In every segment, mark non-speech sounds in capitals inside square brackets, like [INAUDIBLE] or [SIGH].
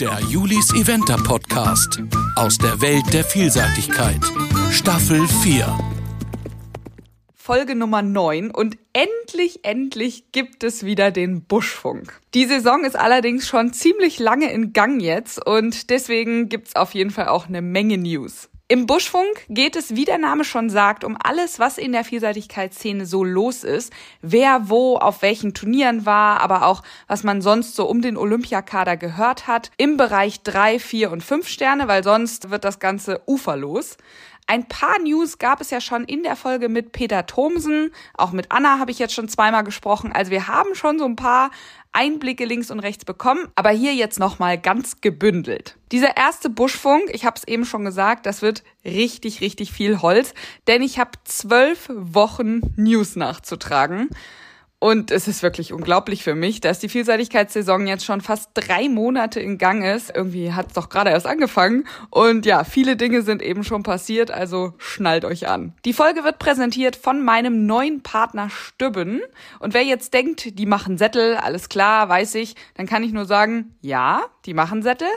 Der Julis Eventer Podcast aus der Welt der Vielseitigkeit. Staffel 4. Folge Nummer 9 und endlich, endlich gibt es wieder den Buschfunk. Die Saison ist allerdings schon ziemlich lange in Gang jetzt und deswegen gibt's auf jeden Fall auch eine Menge News. Im Buschfunk geht es, wie der Name schon sagt, um alles, was in der Vielseitigkeitsszene so los ist. Wer wo auf welchen Turnieren war, aber auch, was man sonst so um den Olympiakader gehört hat. Im Bereich drei, vier und fünf Sterne, weil sonst wird das Ganze uferlos. Ein paar News gab es ja schon in der Folge mit Peter Thomsen. Auch mit Anna habe ich jetzt schon zweimal gesprochen. Also wir haben schon so ein paar Einblicke links und rechts bekommen, aber hier jetzt nochmal ganz gebündelt. Dieser erste Buschfunk, ich habe es eben schon gesagt, das wird richtig, richtig viel Holz, denn ich habe zwölf Wochen News nachzutragen. Und es ist wirklich unglaublich für mich, dass die Vielseitigkeitssaison jetzt schon fast drei Monate in Gang ist. Irgendwie hat es doch gerade erst angefangen. Und ja, viele Dinge sind eben schon passiert, also schnallt euch an. Die Folge wird präsentiert von meinem neuen Partner Stübben. Und wer jetzt denkt, die machen Sättel, alles klar, weiß ich, dann kann ich nur sagen, ja, die machen Sättel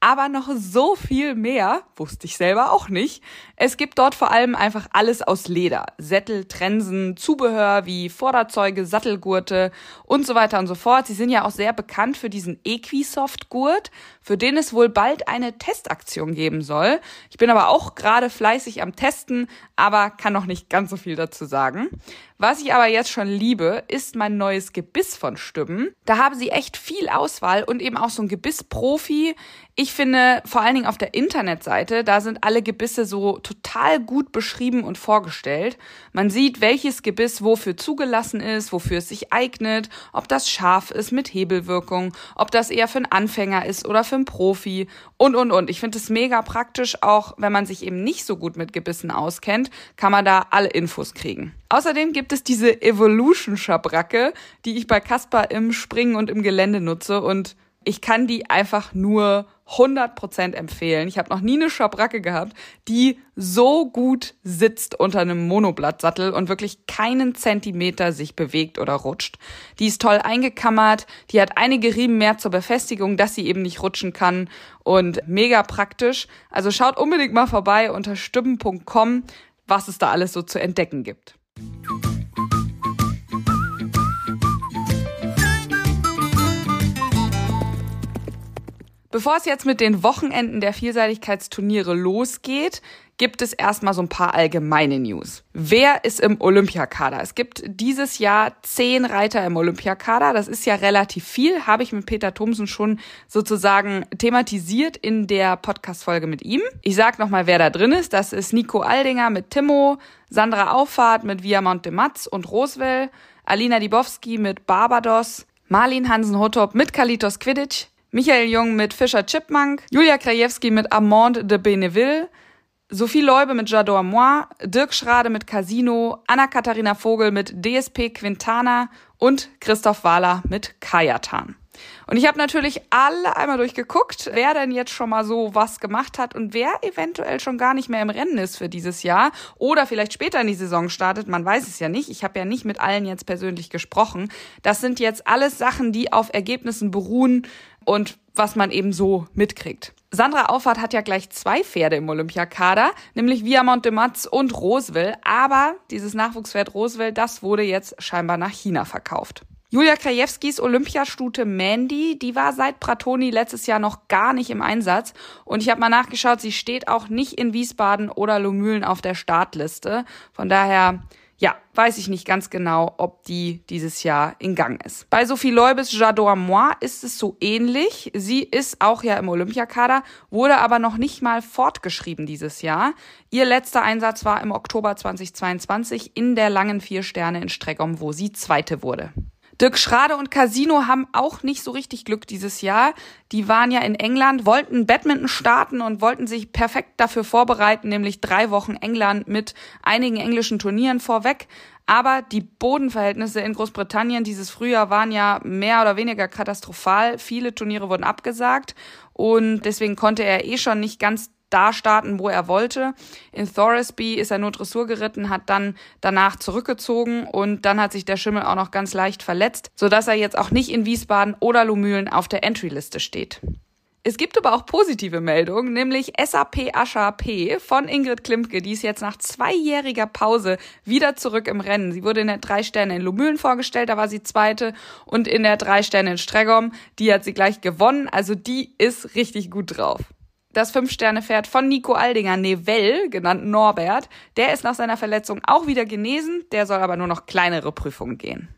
aber noch so viel mehr, wusste ich selber auch nicht. Es gibt dort vor allem einfach alles aus Leder. Sättel, Trensen, Zubehör wie Vorderzeuge, Sattelgurte und so weiter und so fort. Sie sind ja auch sehr bekannt für diesen Equisoft-Gurt, für den es wohl bald eine Testaktion geben soll. Ich bin aber auch gerade fleißig am Testen, aber kann noch nicht ganz so viel dazu sagen. Was ich aber jetzt schon liebe, ist mein neues Gebiss von Stübben. Da haben sie echt viel Auswahl und eben auch so ein Gebissprofi. Ich finde, vor allen Dingen auf der Internetseite, da sind alle Gebisse so total gut beschrieben und vorgestellt. Man sieht, welches Gebiss wofür zugelassen ist, wofür es sich eignet, ob das scharf ist mit Hebelwirkung, ob das eher für einen Anfänger ist oder für einen Profi und, und, und. Ich finde es mega praktisch, auch wenn man sich eben nicht so gut mit Gebissen auskennt, kann man da alle Infos kriegen. Außerdem gibt es diese Evolution-Schabracke, die ich bei Casper im Springen und im Gelände nutze und ich kann die einfach nur 100% empfehlen. Ich habe noch nie eine Schabracke gehabt, die so gut sitzt unter einem Monoblattsattel und wirklich keinen Zentimeter sich bewegt oder rutscht. Die ist toll eingekammert, die hat einige Riemen mehr zur Befestigung, dass sie eben nicht rutschen kann und mega praktisch. Also schaut unbedingt mal vorbei unter stimmen.com, was es da alles so zu entdecken gibt. Bevor es jetzt mit den Wochenenden der Vielseitigkeitsturniere losgeht, gibt es erstmal so ein paar allgemeine News. Wer ist im Olympiakader? Es gibt dieses Jahr zehn Reiter im Olympiakader. Das ist ja relativ viel, habe ich mit Peter Thomsen schon sozusagen thematisiert in der Podcast-Folge mit ihm. Ich sag nochmal, wer da drin ist. Das ist Nico Aldinger mit Timo, Sandra Auffahrt mit Viamont de Matz und Roswell, Alina Dibowski mit Barbados, Marlin Hansen-Hotop mit Kalitos Quidditch, Michael Jung mit Fischer Chipmunk, Julia Krajewski mit Amande de Beneville, Sophie Leube mit J'adore Moi, Dirk Schrade mit Casino, Anna-Katharina Vogel mit DSP Quintana und Christoph Wahler mit Kajatan. Und ich habe natürlich alle einmal durchgeguckt, wer denn jetzt schon mal so was gemacht hat und wer eventuell schon gar nicht mehr im Rennen ist für dieses Jahr oder vielleicht später in die Saison startet. Man weiß es ja nicht. Ich habe ja nicht mit allen jetzt persönlich gesprochen. Das sind jetzt alles Sachen, die auf Ergebnissen beruhen und was man eben so mitkriegt. Sandra Auffahrt hat ja gleich zwei Pferde im Olympiakader, nämlich Viamont de Matz und Roswell. Aber dieses Nachwuchspferd Roswell, das wurde jetzt scheinbar nach China verkauft. Julia Krajewskis Olympiastute Mandy, die war seit Pratoni letztes Jahr noch gar nicht im Einsatz. Und ich habe mal nachgeschaut, sie steht auch nicht in Wiesbaden oder Lomühlen auf der Startliste. Von daher, ja, weiß ich nicht ganz genau, ob die dieses Jahr in Gang ist. Bei Sophie Leubes J'adore Moi ist es so ähnlich. Sie ist auch ja im Olympiakader, wurde aber noch nicht mal fortgeschrieben dieses Jahr. Ihr letzter Einsatz war im Oktober 2022 in der langen Vier Sterne in Streckom, wo sie Zweite wurde. Dirk Schrade und Casino haben auch nicht so richtig Glück dieses Jahr. Die waren ja in England, wollten Badminton starten und wollten sich perfekt dafür vorbereiten, nämlich drei Wochen England mit einigen englischen Turnieren vorweg. Aber die Bodenverhältnisse in Großbritannien dieses Frühjahr waren ja mehr oder weniger katastrophal. Viele Turniere wurden abgesagt und deswegen konnte er eh schon nicht ganz da starten, wo er wollte. In Thoresby ist er nur Dressur geritten, hat dann danach zurückgezogen und dann hat sich der Schimmel auch noch ganz leicht verletzt, sodass er jetzt auch nicht in Wiesbaden oder Lumülen auf der Entry-Liste steht. Es gibt aber auch positive Meldungen, nämlich SAP Ascha P von Ingrid Klimke, die ist jetzt nach zweijähriger Pause wieder zurück im Rennen. Sie wurde in der drei Sterne in Lomühlen vorgestellt, da war sie zweite und in der drei Sterne in Stregom, die hat sie gleich gewonnen, also die ist richtig gut drauf. Das Fünf-Sterne-Pferd von Nico Aldinger, Neville, genannt Norbert, der ist nach seiner Verletzung auch wieder genesen, der soll aber nur noch kleinere Prüfungen gehen.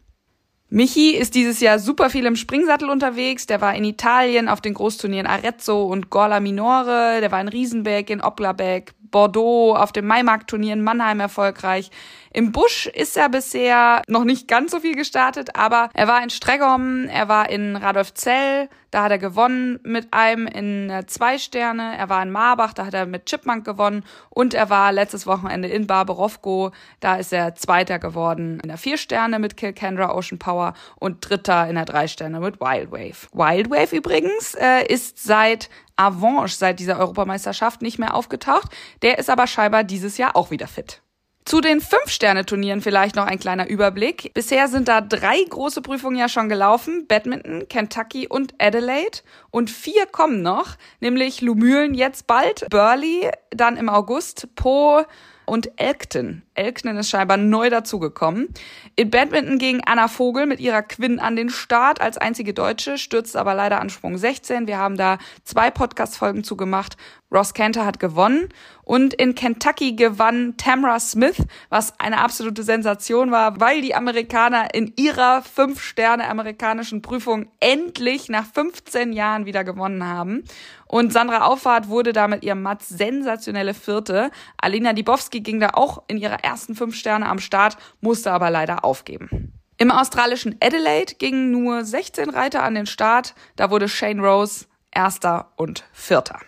Michi ist dieses Jahr super viel im Springsattel unterwegs. Der war in Italien auf den Großturnieren Arezzo und Gorla Minore. Der war in Riesenbeck, in Oplabeck, Bordeaux, auf dem Maimarkt-Turnier in Mannheim erfolgreich. Im Busch ist er bisher noch nicht ganz so viel gestartet, aber er war in Stregom, er war in Radolfzell, da hat er gewonnen mit einem in zwei Sterne, er war in Marbach, da hat er mit Chipmunk gewonnen und er war letztes Wochenende in Barbarovko, da ist er Zweiter geworden in der vier Sterne mit Kilkandra Ocean Power und Dritter in der drei Sterne mit Wild Wave. Wild Wave übrigens äh, ist seit Avanche seit dieser Europameisterschaft nicht mehr aufgetaucht. Der ist aber scheinbar dieses Jahr auch wieder fit. Zu den Fünf-Sterne-Turnieren vielleicht noch ein kleiner Überblick. Bisher sind da drei große Prüfungen ja schon gelaufen. Badminton, Kentucky und Adelaide. Und vier kommen noch, nämlich Lumülen jetzt bald, Burley dann im August, Po und Elkton. Elkton ist scheinbar neu dazugekommen. In Badminton ging Anna Vogel mit ihrer Quinn an den Start als einzige Deutsche, stürzt aber leider an Sprung 16. Wir haben da zwei Podcast-Folgen zugemacht. Ross Cantor hat gewonnen und in Kentucky gewann Tamara Smith, was eine absolute Sensation war, weil die Amerikaner in ihrer fünf Sterne amerikanischen Prüfung endlich nach 15 Jahren wieder gewonnen haben. Und Sandra Auffahrt wurde da mit ihrem Matz sensationelle Vierte. Alina Dibowski ging da auch in ihrer ersten fünf Sterne am Start, musste aber leider aufgeben. Im australischen Adelaide gingen nur 16 Reiter an den Start. Da wurde Shane Rose Erster und Vierter.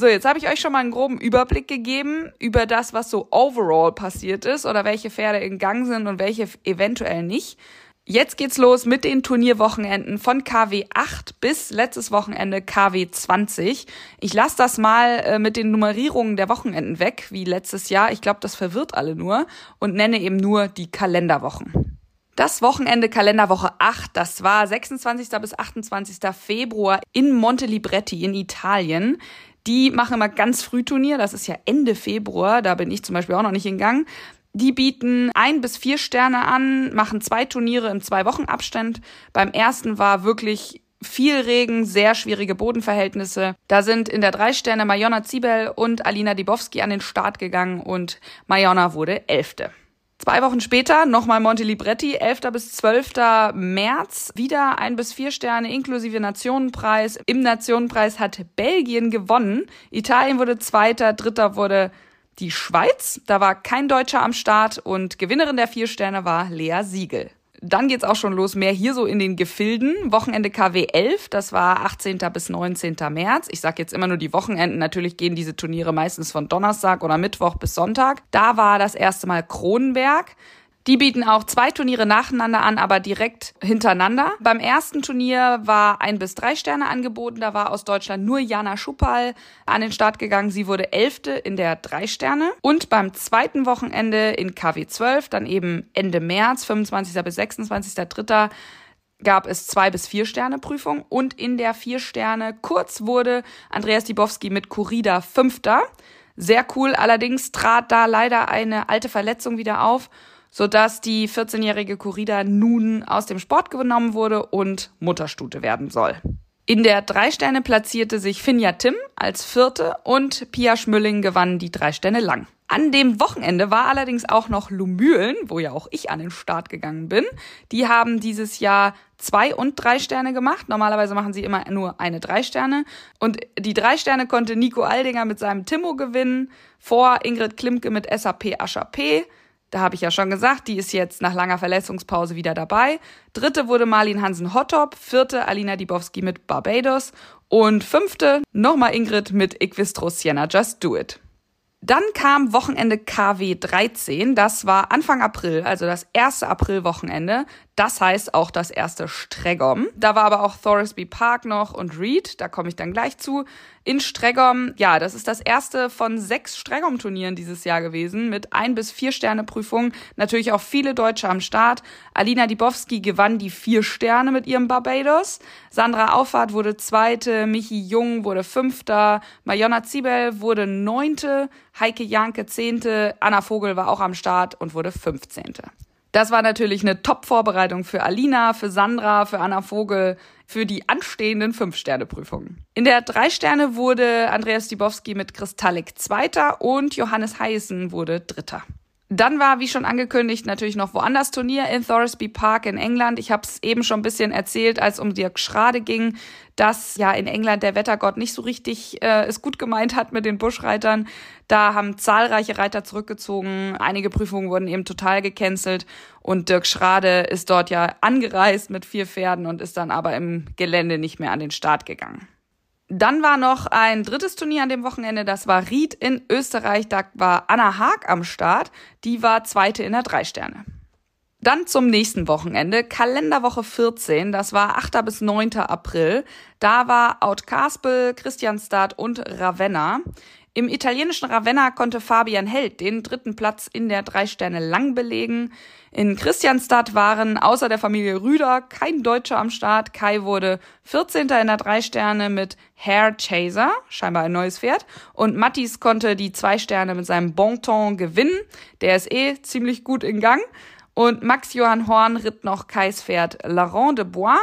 So, jetzt habe ich euch schon mal einen groben Überblick gegeben über das, was so overall passiert ist oder welche Pferde in Gang sind und welche eventuell nicht. Jetzt geht's los mit den Turnierwochenenden von KW 8 bis letztes Wochenende KW 20. Ich lasse das mal äh, mit den Nummerierungen der Wochenenden weg, wie letztes Jahr. Ich glaube, das verwirrt alle nur und nenne eben nur die Kalenderwochen. Das Wochenende Kalenderwoche 8, das war 26. bis 28. Februar in Montelibretti in Italien. Die machen immer ganz früh Turnier, das ist ja Ende Februar, da bin ich zum Beispiel auch noch nicht in Gang. Die bieten ein bis vier Sterne an, machen zwei Turniere in zwei Wochen Abstand. Beim ersten war wirklich viel Regen, sehr schwierige Bodenverhältnisse. Da sind in der drei Sterne Majona Zibel und Alina Dibowski an den Start gegangen und Majona wurde Elfte. Zwei Wochen später nochmal Monte Libretti, 11. bis 12. März, wieder ein bis vier Sterne inklusive Nationenpreis. Im Nationenpreis hat Belgien gewonnen. Italien wurde Zweiter, Dritter wurde die Schweiz. Da war kein Deutscher am Start und Gewinnerin der vier Sterne war Lea Siegel. Dann geht's auch schon los, mehr hier so in den Gefilden. Wochenende KW 11, das war 18. bis 19. März. Ich sag jetzt immer nur die Wochenenden. Natürlich gehen diese Turniere meistens von Donnerstag oder Mittwoch bis Sonntag. Da war das erste Mal Kronenberg. Die bieten auch zwei Turniere nacheinander an, aber direkt hintereinander. Beim ersten Turnier war ein bis drei Sterne angeboten. Da war aus Deutschland nur Jana Schupal an den Start gegangen. Sie wurde Elfte in der drei Sterne. Und beim zweiten Wochenende in KW 12, dann eben Ende März, 25. bis 26.3., gab es zwei bis vier Sterne Prüfung und in der vier Sterne kurz wurde Andreas Dibowski mit Kurida Fünfter. Sehr cool. Allerdings trat da leider eine alte Verletzung wieder auf sodass die 14-jährige Corrida nun aus dem Sport genommen wurde und Mutterstute werden soll. In der drei Sterne platzierte sich Finja Tim als vierte und Pia Schmülling gewann die drei Sterne lang. An dem Wochenende war allerdings auch noch Lumülen, wo ja auch ich an den Start gegangen bin. Die haben dieses Jahr zwei und drei Sterne gemacht. Normalerweise machen sie immer nur eine drei Sterne. Und die drei Sterne konnte Nico Aldinger mit seinem Timo gewinnen, vor Ingrid Klimke mit SAP Ascha P. Da habe ich ja schon gesagt, die ist jetzt nach langer Verletzungspause wieder dabei. Dritte wurde Marlin Hansen Hottop, vierte Alina Dibowski mit Barbados und fünfte nochmal Ingrid mit Equistro Sienna Just Do It. Dann kam Wochenende KW 13, das war Anfang April, also das erste Aprilwochenende. Das heißt auch das erste Stregom. Da war aber auch Thorisby Park noch und Reed, da komme ich dann gleich zu. In Stregom, ja, das ist das erste von sechs Stregom-Turnieren dieses Jahr gewesen, mit ein bis vier Sterne Prüfungen. Natürlich auch viele Deutsche am Start. Alina Dibowski gewann die vier Sterne mit ihrem Barbados. Sandra Auffahrt wurde zweite, Michi Jung wurde fünfter, Majonna Zibel wurde neunte, Heike Janke zehnte, Anna Vogel war auch am Start und wurde fünfzehnte. Das war natürlich eine Top-Vorbereitung für Alina, für Sandra, für Anna Vogel, für die anstehenden Fünf-Sterne-Prüfungen. In der Drei-Sterne wurde Andreas Dibowski mit Kristallik Zweiter und Johannes Heißen wurde Dritter. Dann war, wie schon angekündigt, natürlich noch woanders Turnier in Thoresby Park in England. Ich habe es eben schon ein bisschen erzählt, als um Dirk Schrade ging, dass ja in England der Wettergott nicht so richtig äh, es gut gemeint hat mit den Buschreitern. Da haben zahlreiche Reiter zurückgezogen. Einige Prüfungen wurden eben total gecancelt. Und Dirk Schrade ist dort ja angereist mit vier Pferden und ist dann aber im Gelände nicht mehr an den Start gegangen. Dann war noch ein drittes Turnier an dem Wochenende, das war Ried in Österreich. Da war Anna Haag am Start. Die war zweite in der Drei-Sterne. Dann zum nächsten Wochenende, Kalenderwoche 14, das war 8. bis 9. April. Da war Outcaspel, Christianstadt und Ravenna. Im italienischen Ravenna konnte Fabian Held den dritten Platz in der drei Sterne lang belegen. In Christianstadt waren außer der Familie Rüder kein Deutscher am Start. Kai wurde 14. in der drei Sterne mit Hair Chaser, scheinbar ein neues Pferd. Und Mattis konnte die zwei Sterne mit seinem Bonton gewinnen. Der ist eh ziemlich gut in Gang. Und Max Johann Horn ritt noch Kais Pferd Laurent de Bois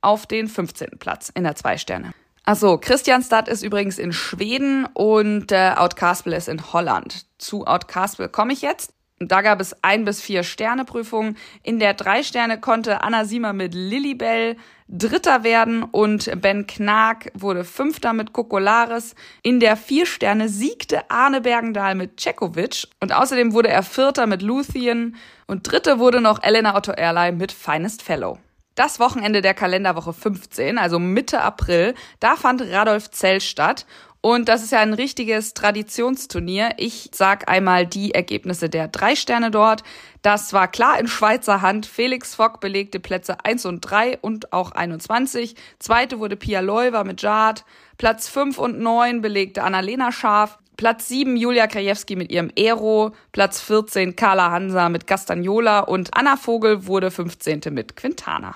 auf den 15. Platz in der zwei Sterne. Achso, Christianstadt ist übrigens in Schweden und äh, Outcaspel ist in Holland. Zu Outcaspel komme ich jetzt. Da gab es ein bis vier Sterne Prüfungen. In der drei Sterne konnte Anna Siemer mit Lilibell Dritter werden und Ben Knag wurde Fünfter mit Kokolaris. In der vier Sterne siegte Arne Bergendahl mit Cekovic und außerdem wurde er Vierter mit Luthien und Dritte wurde noch Elena Otto Erlei mit Finest Fellow das Wochenende der Kalenderwoche 15, also Mitte April, da fand Radolf Zell statt. Und das ist ja ein richtiges Traditionsturnier. Ich sag einmal die Ergebnisse der drei Sterne dort. Das war klar in Schweizer Hand. Felix Fock belegte Plätze 1 und 3 und auch 21. Zweite wurde Pia Leuwer mit Jad. Platz 5 und 9 belegte Annalena Scharf. Platz 7 Julia Krajewski mit ihrem Aero, Platz 14 Carla Hansa mit Castagnola und Anna Vogel wurde 15. mit Quintana.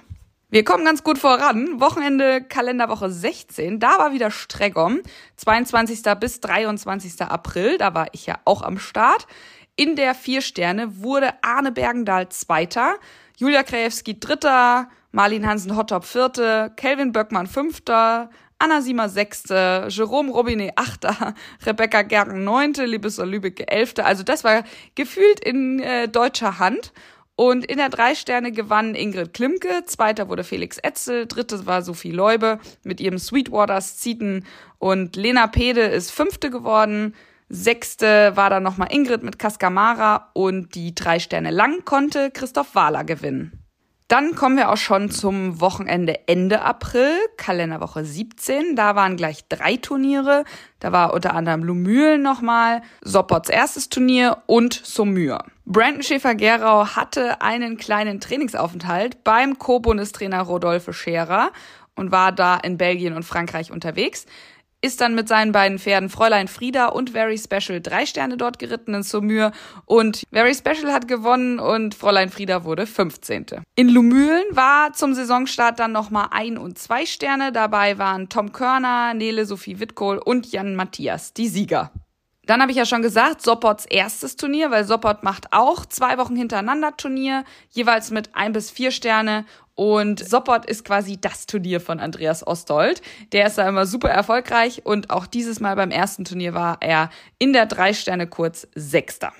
Wir kommen ganz gut voran. Wochenende Kalenderwoche 16, da war wieder Stregom, 22. bis 23. April, da war ich ja auch am Start. In der vier Sterne wurde Arne Bergendahl Zweiter, Julia Krajewski Dritter, Marlin Hansen Hottop Vierte, Kelvin Böckmann Fünfter, Anna Siemer Sechste, Jerome Robinet Achter, [LAUGHS] Rebecca Gergen Neunte, Libesser Lübecke Elfte. Also das war gefühlt in äh, deutscher Hand. Und in der drei Sterne gewann Ingrid Klimke, zweiter wurde Felix Etzel, dritte war Sophie Leube mit ihrem Sweetwaters Zieten und Lena Pede ist fünfte geworden. Sechste war dann nochmal Ingrid mit Cascamara und die drei Sterne lang konnte Christoph Wahler gewinnen. Dann kommen wir auch schon zum Wochenende Ende April, Kalenderwoche 17. Da waren gleich drei Turniere. Da war unter anderem Lumülen nochmal, Soppots erstes Turnier und Saumur. Brandon Schäfer-Gerau hatte einen kleinen Trainingsaufenthalt beim Co-Bundestrainer Rodolphe Scherer und war da in Belgien und Frankreich unterwegs ist dann mit seinen beiden Pferden Fräulein Frieda und Very Special drei Sterne dort geritten in Saumur und Very Special hat gewonnen und Fräulein Frieda wurde 15. In Lumülen war zum Saisonstart dann nochmal ein und zwei Sterne. Dabei waren Tom Körner, Nele Sophie Wittkohl und Jan Matthias die Sieger. Dann habe ich ja schon gesagt, Soppots erstes Turnier, weil Soppot macht auch zwei Wochen hintereinander Turnier, jeweils mit ein bis vier Sterne. Und Soppot ist quasi das Turnier von Andreas Ostold. Der ist da immer super erfolgreich und auch dieses Mal beim ersten Turnier war er in der drei Sterne kurz Sechster.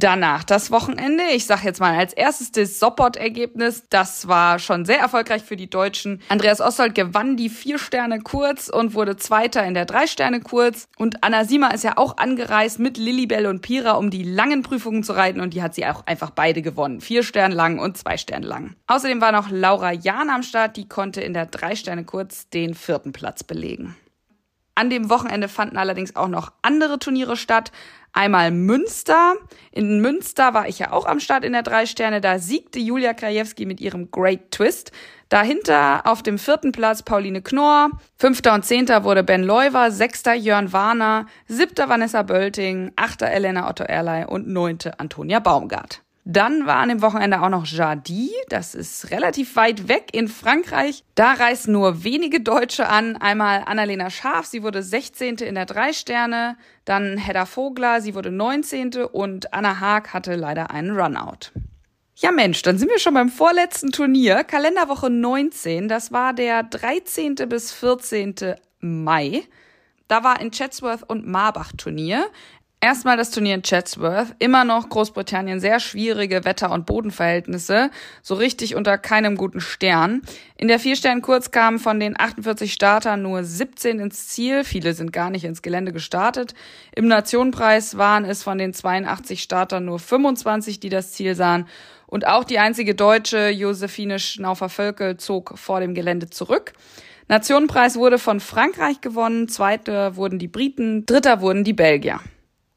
Danach das Wochenende. Ich sage jetzt mal als erstes das Soppot-Ergebnis. Das war schon sehr erfolgreich für die Deutschen. Andreas Oswald gewann die vier Sterne kurz und wurde Zweiter in der drei Sterne kurz. Und Anna Sima ist ja auch angereist mit Lilibell und Pira, um die langen Prüfungen zu reiten. Und die hat sie auch einfach beide gewonnen. Vier Sterne lang und zwei Sterne lang. Außerdem war noch Laura Jahn am Start. Die konnte in der drei Sterne kurz den vierten Platz belegen. An dem Wochenende fanden allerdings auch noch andere Turniere statt. Einmal Münster. In Münster war ich ja auch am Start in der Drei Sterne. Da siegte Julia Krajewski mit ihrem Great Twist. Dahinter auf dem vierten Platz Pauline Knorr. Fünfter und zehnter wurde Ben Leuwer. Sechster Jörn Warner. Siebter Vanessa Bölting. Achter Elena Otto Erlei und neunte Antonia Baumgart. Dann war an dem Wochenende auch noch Jardy. Das ist relativ weit weg in Frankreich. Da reisen nur wenige Deutsche an. Einmal Annalena Scharf, sie wurde 16. in der Drei Sterne. Dann Hedda Vogler, sie wurde 19. Und Anna Haag hatte leider einen Runout. Ja Mensch, dann sind wir schon beim vorletzten Turnier, Kalenderwoche 19. Das war der 13. bis 14. Mai. Da war in Chatsworth und Marbach Turnier. Erstmal das Turnier in Chatsworth. Immer noch Großbritannien sehr schwierige Wetter- und Bodenverhältnisse. So richtig unter keinem guten Stern. In der Vier-Stern-Kurz kamen von den 48 Startern nur 17 ins Ziel. Viele sind gar nicht ins Gelände gestartet. Im Nationenpreis waren es von den 82 Startern nur 25, die das Ziel sahen. Und auch die einzige Deutsche, Josephine Schnaufer-Völkel, zog vor dem Gelände zurück. Nationenpreis wurde von Frankreich gewonnen. Zweite wurden die Briten. Dritter wurden die Belgier.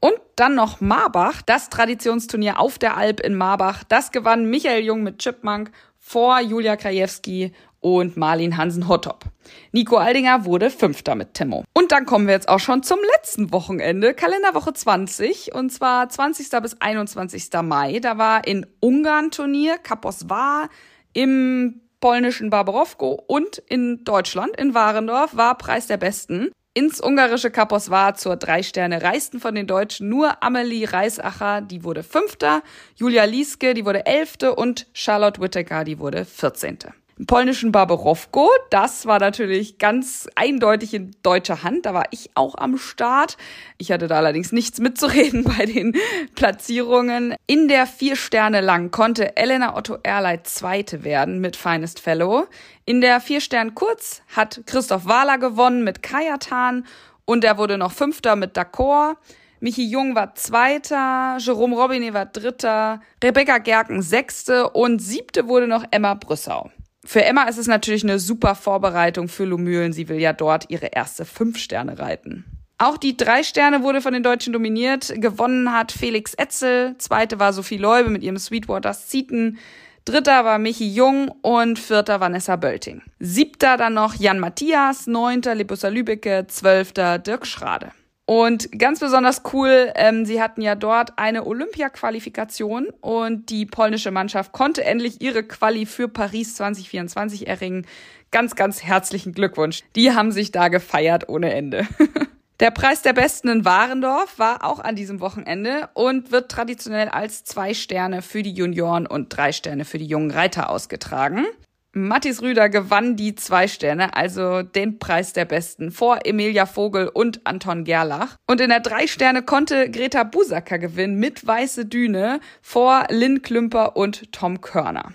Und dann noch Marbach, das Traditionsturnier auf der Alp in Marbach. Das gewann Michael Jung mit Chipmunk vor Julia Krajewski und Marlin Hansen-Hottop. Nico Aldinger wurde Fünfter mit Timo. Und dann kommen wir jetzt auch schon zum letzten Wochenende, Kalenderwoche 20, und zwar 20. bis 21. Mai. Da war in Ungarn Turnier, Kapos war im polnischen Barbarowko und in Deutschland, in Warendorf, war Preis der Besten. Ins ungarische Kapos war zur drei Sterne reisten von den Deutschen. Nur Amelie Reisacher, die wurde Fünfter, Julia Lieske, die wurde Elfte. Und Charlotte Whittaker, die wurde Vierzehnte. Polnischen Barbarowko, das war natürlich ganz eindeutig in deutscher Hand. Da war ich auch am Start. Ich hatte da allerdings nichts mitzureden [LAUGHS] bei den Platzierungen. In der vier Sterne lang konnte Elena Otto Erlei Zweite werden mit Finest Fellow. In der vier Stern kurz hat Christoph Wahler gewonnen mit Kajatan und er wurde noch Fünfter mit D'accord. Michi Jung war Zweiter, Jerome Robinet war Dritter, Rebecca Gerken Sechste und Siebte wurde noch Emma Brüssau. Für Emma ist es natürlich eine super Vorbereitung für Lumülen. Sie will ja dort ihre erste Fünf Sterne reiten. Auch die drei Sterne wurde von den Deutschen dominiert. Gewonnen hat Felix Etzel. Zweite war Sophie Leube mit ihrem Sweetwaters Zieten. Dritter war Michi Jung und vierter Vanessa Bölting. Siebter dann noch Jan Matthias, neunter Libussa Lübecke, zwölfter Dirk Schrade. Und ganz besonders cool, ähm, sie hatten ja dort eine Olympia-Qualifikation und die polnische Mannschaft konnte endlich ihre Quali für Paris 2024 erringen. Ganz, ganz herzlichen Glückwunsch. Die haben sich da gefeiert ohne Ende. [LAUGHS] Der Preis der Besten in Warendorf war auch an diesem Wochenende und wird traditionell als zwei Sterne für die Junioren und drei Sterne für die jungen Reiter ausgetragen. Mathis Rüder gewann die zwei Sterne, also den Preis der Besten, vor Emilia Vogel und Anton Gerlach. Und in der drei Sterne konnte Greta Busacker gewinnen mit Weiße Düne vor Lynn Klümper und Tom Körner.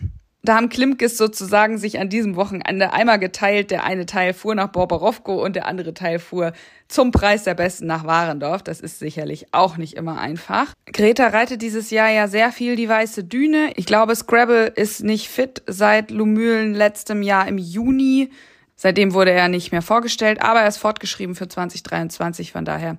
Da haben Klimkes sozusagen sich an diesem Wochenende einmal geteilt. Der eine Teil fuhr nach Borbarowko und der andere Teil fuhr zum Preis der Besten nach Warendorf. Das ist sicherlich auch nicht immer einfach. Greta reitet dieses Jahr ja sehr viel die weiße Düne. Ich glaube, Scrabble ist nicht fit seit Lumülen letztem Jahr im Juni. Seitdem wurde er nicht mehr vorgestellt, aber er ist fortgeschrieben für 2023. Von daher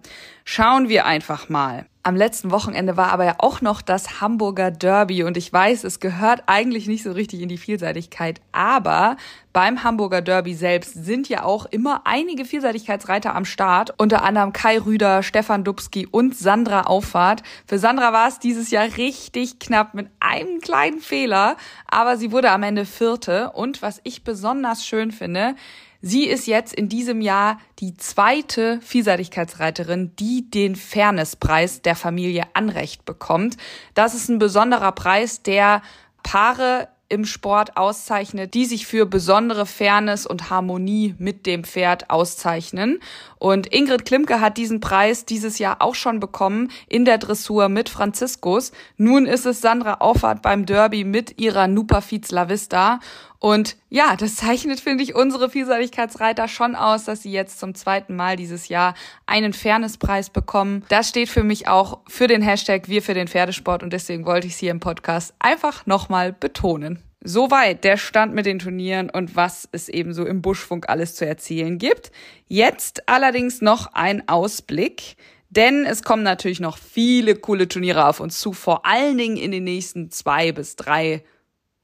schauen wir einfach mal. Am letzten Wochenende war aber ja auch noch das Hamburger Derby und ich weiß, es gehört eigentlich nicht so richtig in die Vielseitigkeit, aber beim Hamburger Derby selbst sind ja auch immer einige Vielseitigkeitsreiter am Start, unter anderem Kai Rüder, Stefan Dubski und Sandra Auffahrt. Für Sandra war es dieses Jahr richtig knapp mit einem kleinen Fehler, aber sie wurde am Ende Vierte und was ich besonders schön finde, Sie ist jetzt in diesem Jahr die zweite Vielseitigkeitsreiterin, die den Fairnesspreis der Familie Anrecht bekommt. Das ist ein besonderer Preis, der Paare im Sport auszeichnet, die sich für besondere Fairness und Harmonie mit dem Pferd auszeichnen. Und Ingrid Klimke hat diesen Preis dieses Jahr auch schon bekommen in der Dressur mit Franziskus. Nun ist es Sandra Auffahrt beim Derby mit ihrer Nupa Fiz La Vista. Und ja, das zeichnet, finde ich, unsere Vielseitigkeitsreiter schon aus, dass sie jetzt zum zweiten Mal dieses Jahr einen Fairnesspreis bekommen. Das steht für mich auch für den Hashtag Wir für den Pferdesport und deswegen wollte ich es hier im Podcast einfach nochmal betonen. Soweit der Stand mit den Turnieren und was es eben so im Buschfunk alles zu erzählen gibt. Jetzt allerdings noch ein Ausblick. Denn es kommen natürlich noch viele coole Turniere auf uns zu, vor allen Dingen in den nächsten zwei bis drei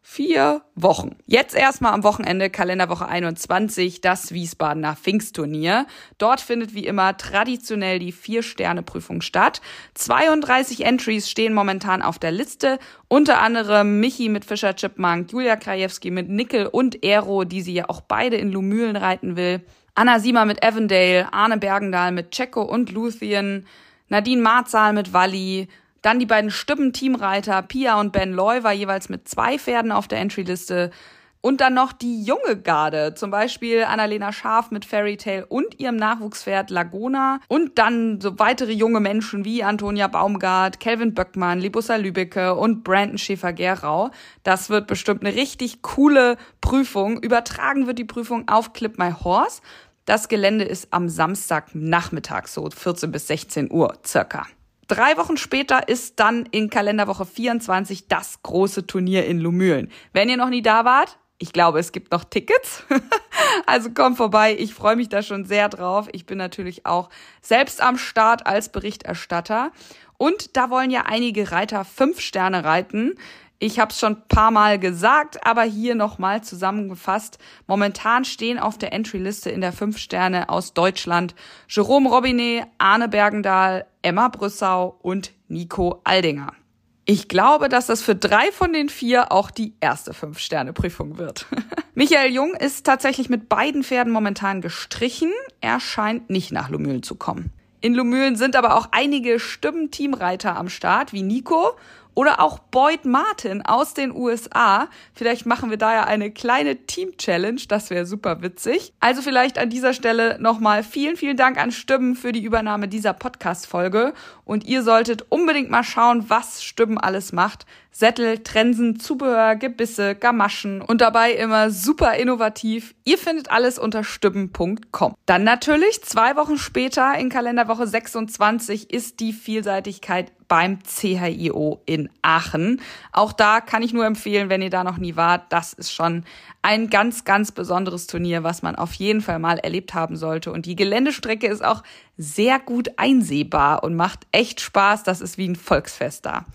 vier Wochen. Jetzt erstmal am Wochenende, Kalenderwoche 21, das Wiesbadener Pfingstturnier. Dort findet wie immer traditionell die Vier-Sterne-Prüfung statt. 32 Entries stehen momentan auf der Liste. Unter anderem Michi mit Fischer Chipmunk, Julia Krajewski mit Nickel und Aero, die sie ja auch beide in Lumülen reiten will. Anna Siemer mit Avondale, Arne Bergendahl mit Checo und Luthien, Nadine Marzahl mit Walli, dann die beiden Stimmen-Teamreiter Pia und Ben Loy war jeweils mit zwei Pferden auf der Entry-Liste. Und dann noch die junge Garde, zum Beispiel Annalena Scharf mit Fairy Tale und ihrem Nachwuchspferd Lagona. Und dann so weitere junge Menschen wie Antonia Baumgart, Kelvin Böckmann, Libussa Lübecke und Brandon Schäfer-Gerau. Das wird bestimmt eine richtig coole Prüfung. Übertragen wird die Prüfung auf Clip My Horse. Das Gelände ist am Samstagnachmittag, so 14 bis 16 Uhr circa. Drei Wochen später ist dann in Kalenderwoche 24 das große Turnier in Lumülen. Wenn ihr noch nie da wart, ich glaube, es gibt noch Tickets. [LAUGHS] also kommt vorbei. Ich freue mich da schon sehr drauf. Ich bin natürlich auch selbst am Start als Berichterstatter. Und da wollen ja einige Reiter fünf Sterne reiten. Ich habe es schon ein paar Mal gesagt, aber hier nochmal zusammengefasst. Momentan stehen auf der Entry-Liste in der fünf Sterne aus Deutschland Jerome Robinet, Arne Bergendahl, Emma Brüssau und Nico Aldinger. Ich glaube, dass das für drei von den vier auch die erste Fünf-Sterne-Prüfung wird. [LAUGHS] Michael Jung ist tatsächlich mit beiden Pferden momentan gestrichen. Er scheint nicht nach Lumülen zu kommen. In Lumülen sind aber auch einige Stimmen-Teamreiter am Start, wie Nico oder auch Boyd Martin aus den USA. Vielleicht machen wir da ja eine kleine Team-Challenge. Das wäre super witzig. Also vielleicht an dieser Stelle nochmal vielen, vielen Dank an Stimmen für die Übernahme dieser Podcast-Folge. Und ihr solltet unbedingt mal schauen, was Stimmen alles macht. Sättel, Trensen, Zubehör, Gebisse, Gamaschen und dabei immer super innovativ. Ihr findet alles unter stimmen.com. Dann natürlich zwei Wochen später in Kalenderwoche 26 ist die Vielseitigkeit beim CHIO in Aachen. Auch da kann ich nur empfehlen, wenn ihr da noch nie wart, das ist schon ein ganz, ganz besonderes Turnier, was man auf jeden Fall mal erlebt haben sollte. Und die Geländestrecke ist auch sehr gut einsehbar und macht echt Spaß. Das ist wie ein Volksfest da.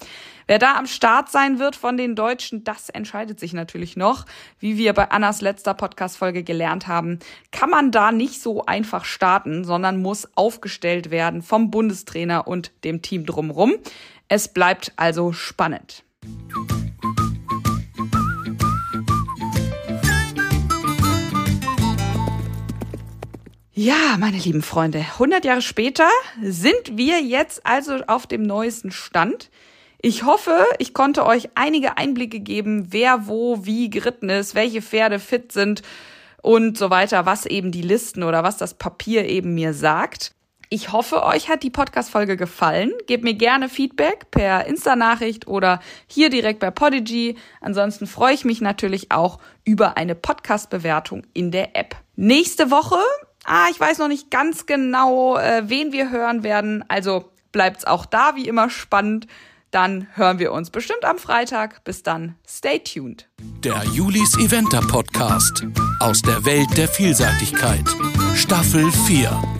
Wer da am Start sein wird von den Deutschen, das entscheidet sich natürlich noch. Wie wir bei Annas letzter Podcast-Folge gelernt haben, kann man da nicht so einfach starten, sondern muss aufgestellt werden vom Bundestrainer und dem Team drumrum. Es bleibt also spannend. Ja, meine lieben Freunde, 100 Jahre später sind wir jetzt also auf dem neuesten Stand. Ich hoffe, ich konnte euch einige Einblicke geben, wer wo wie geritten ist, welche Pferde fit sind und so weiter, was eben die Listen oder was das Papier eben mir sagt. Ich hoffe, euch hat die Podcast-Folge gefallen. Gebt mir gerne Feedback per Insta-Nachricht oder hier direkt bei Podigy. Ansonsten freue ich mich natürlich auch über eine Podcast-Bewertung in der App. Nächste Woche, ah, ich weiß noch nicht ganz genau, äh, wen wir hören werden. Also bleibt's auch da wie immer spannend dann hören wir uns bestimmt am Freitag. Bis dann, stay tuned. Der Julis Eventer Podcast aus der Welt der Vielseitigkeit. Staffel 4.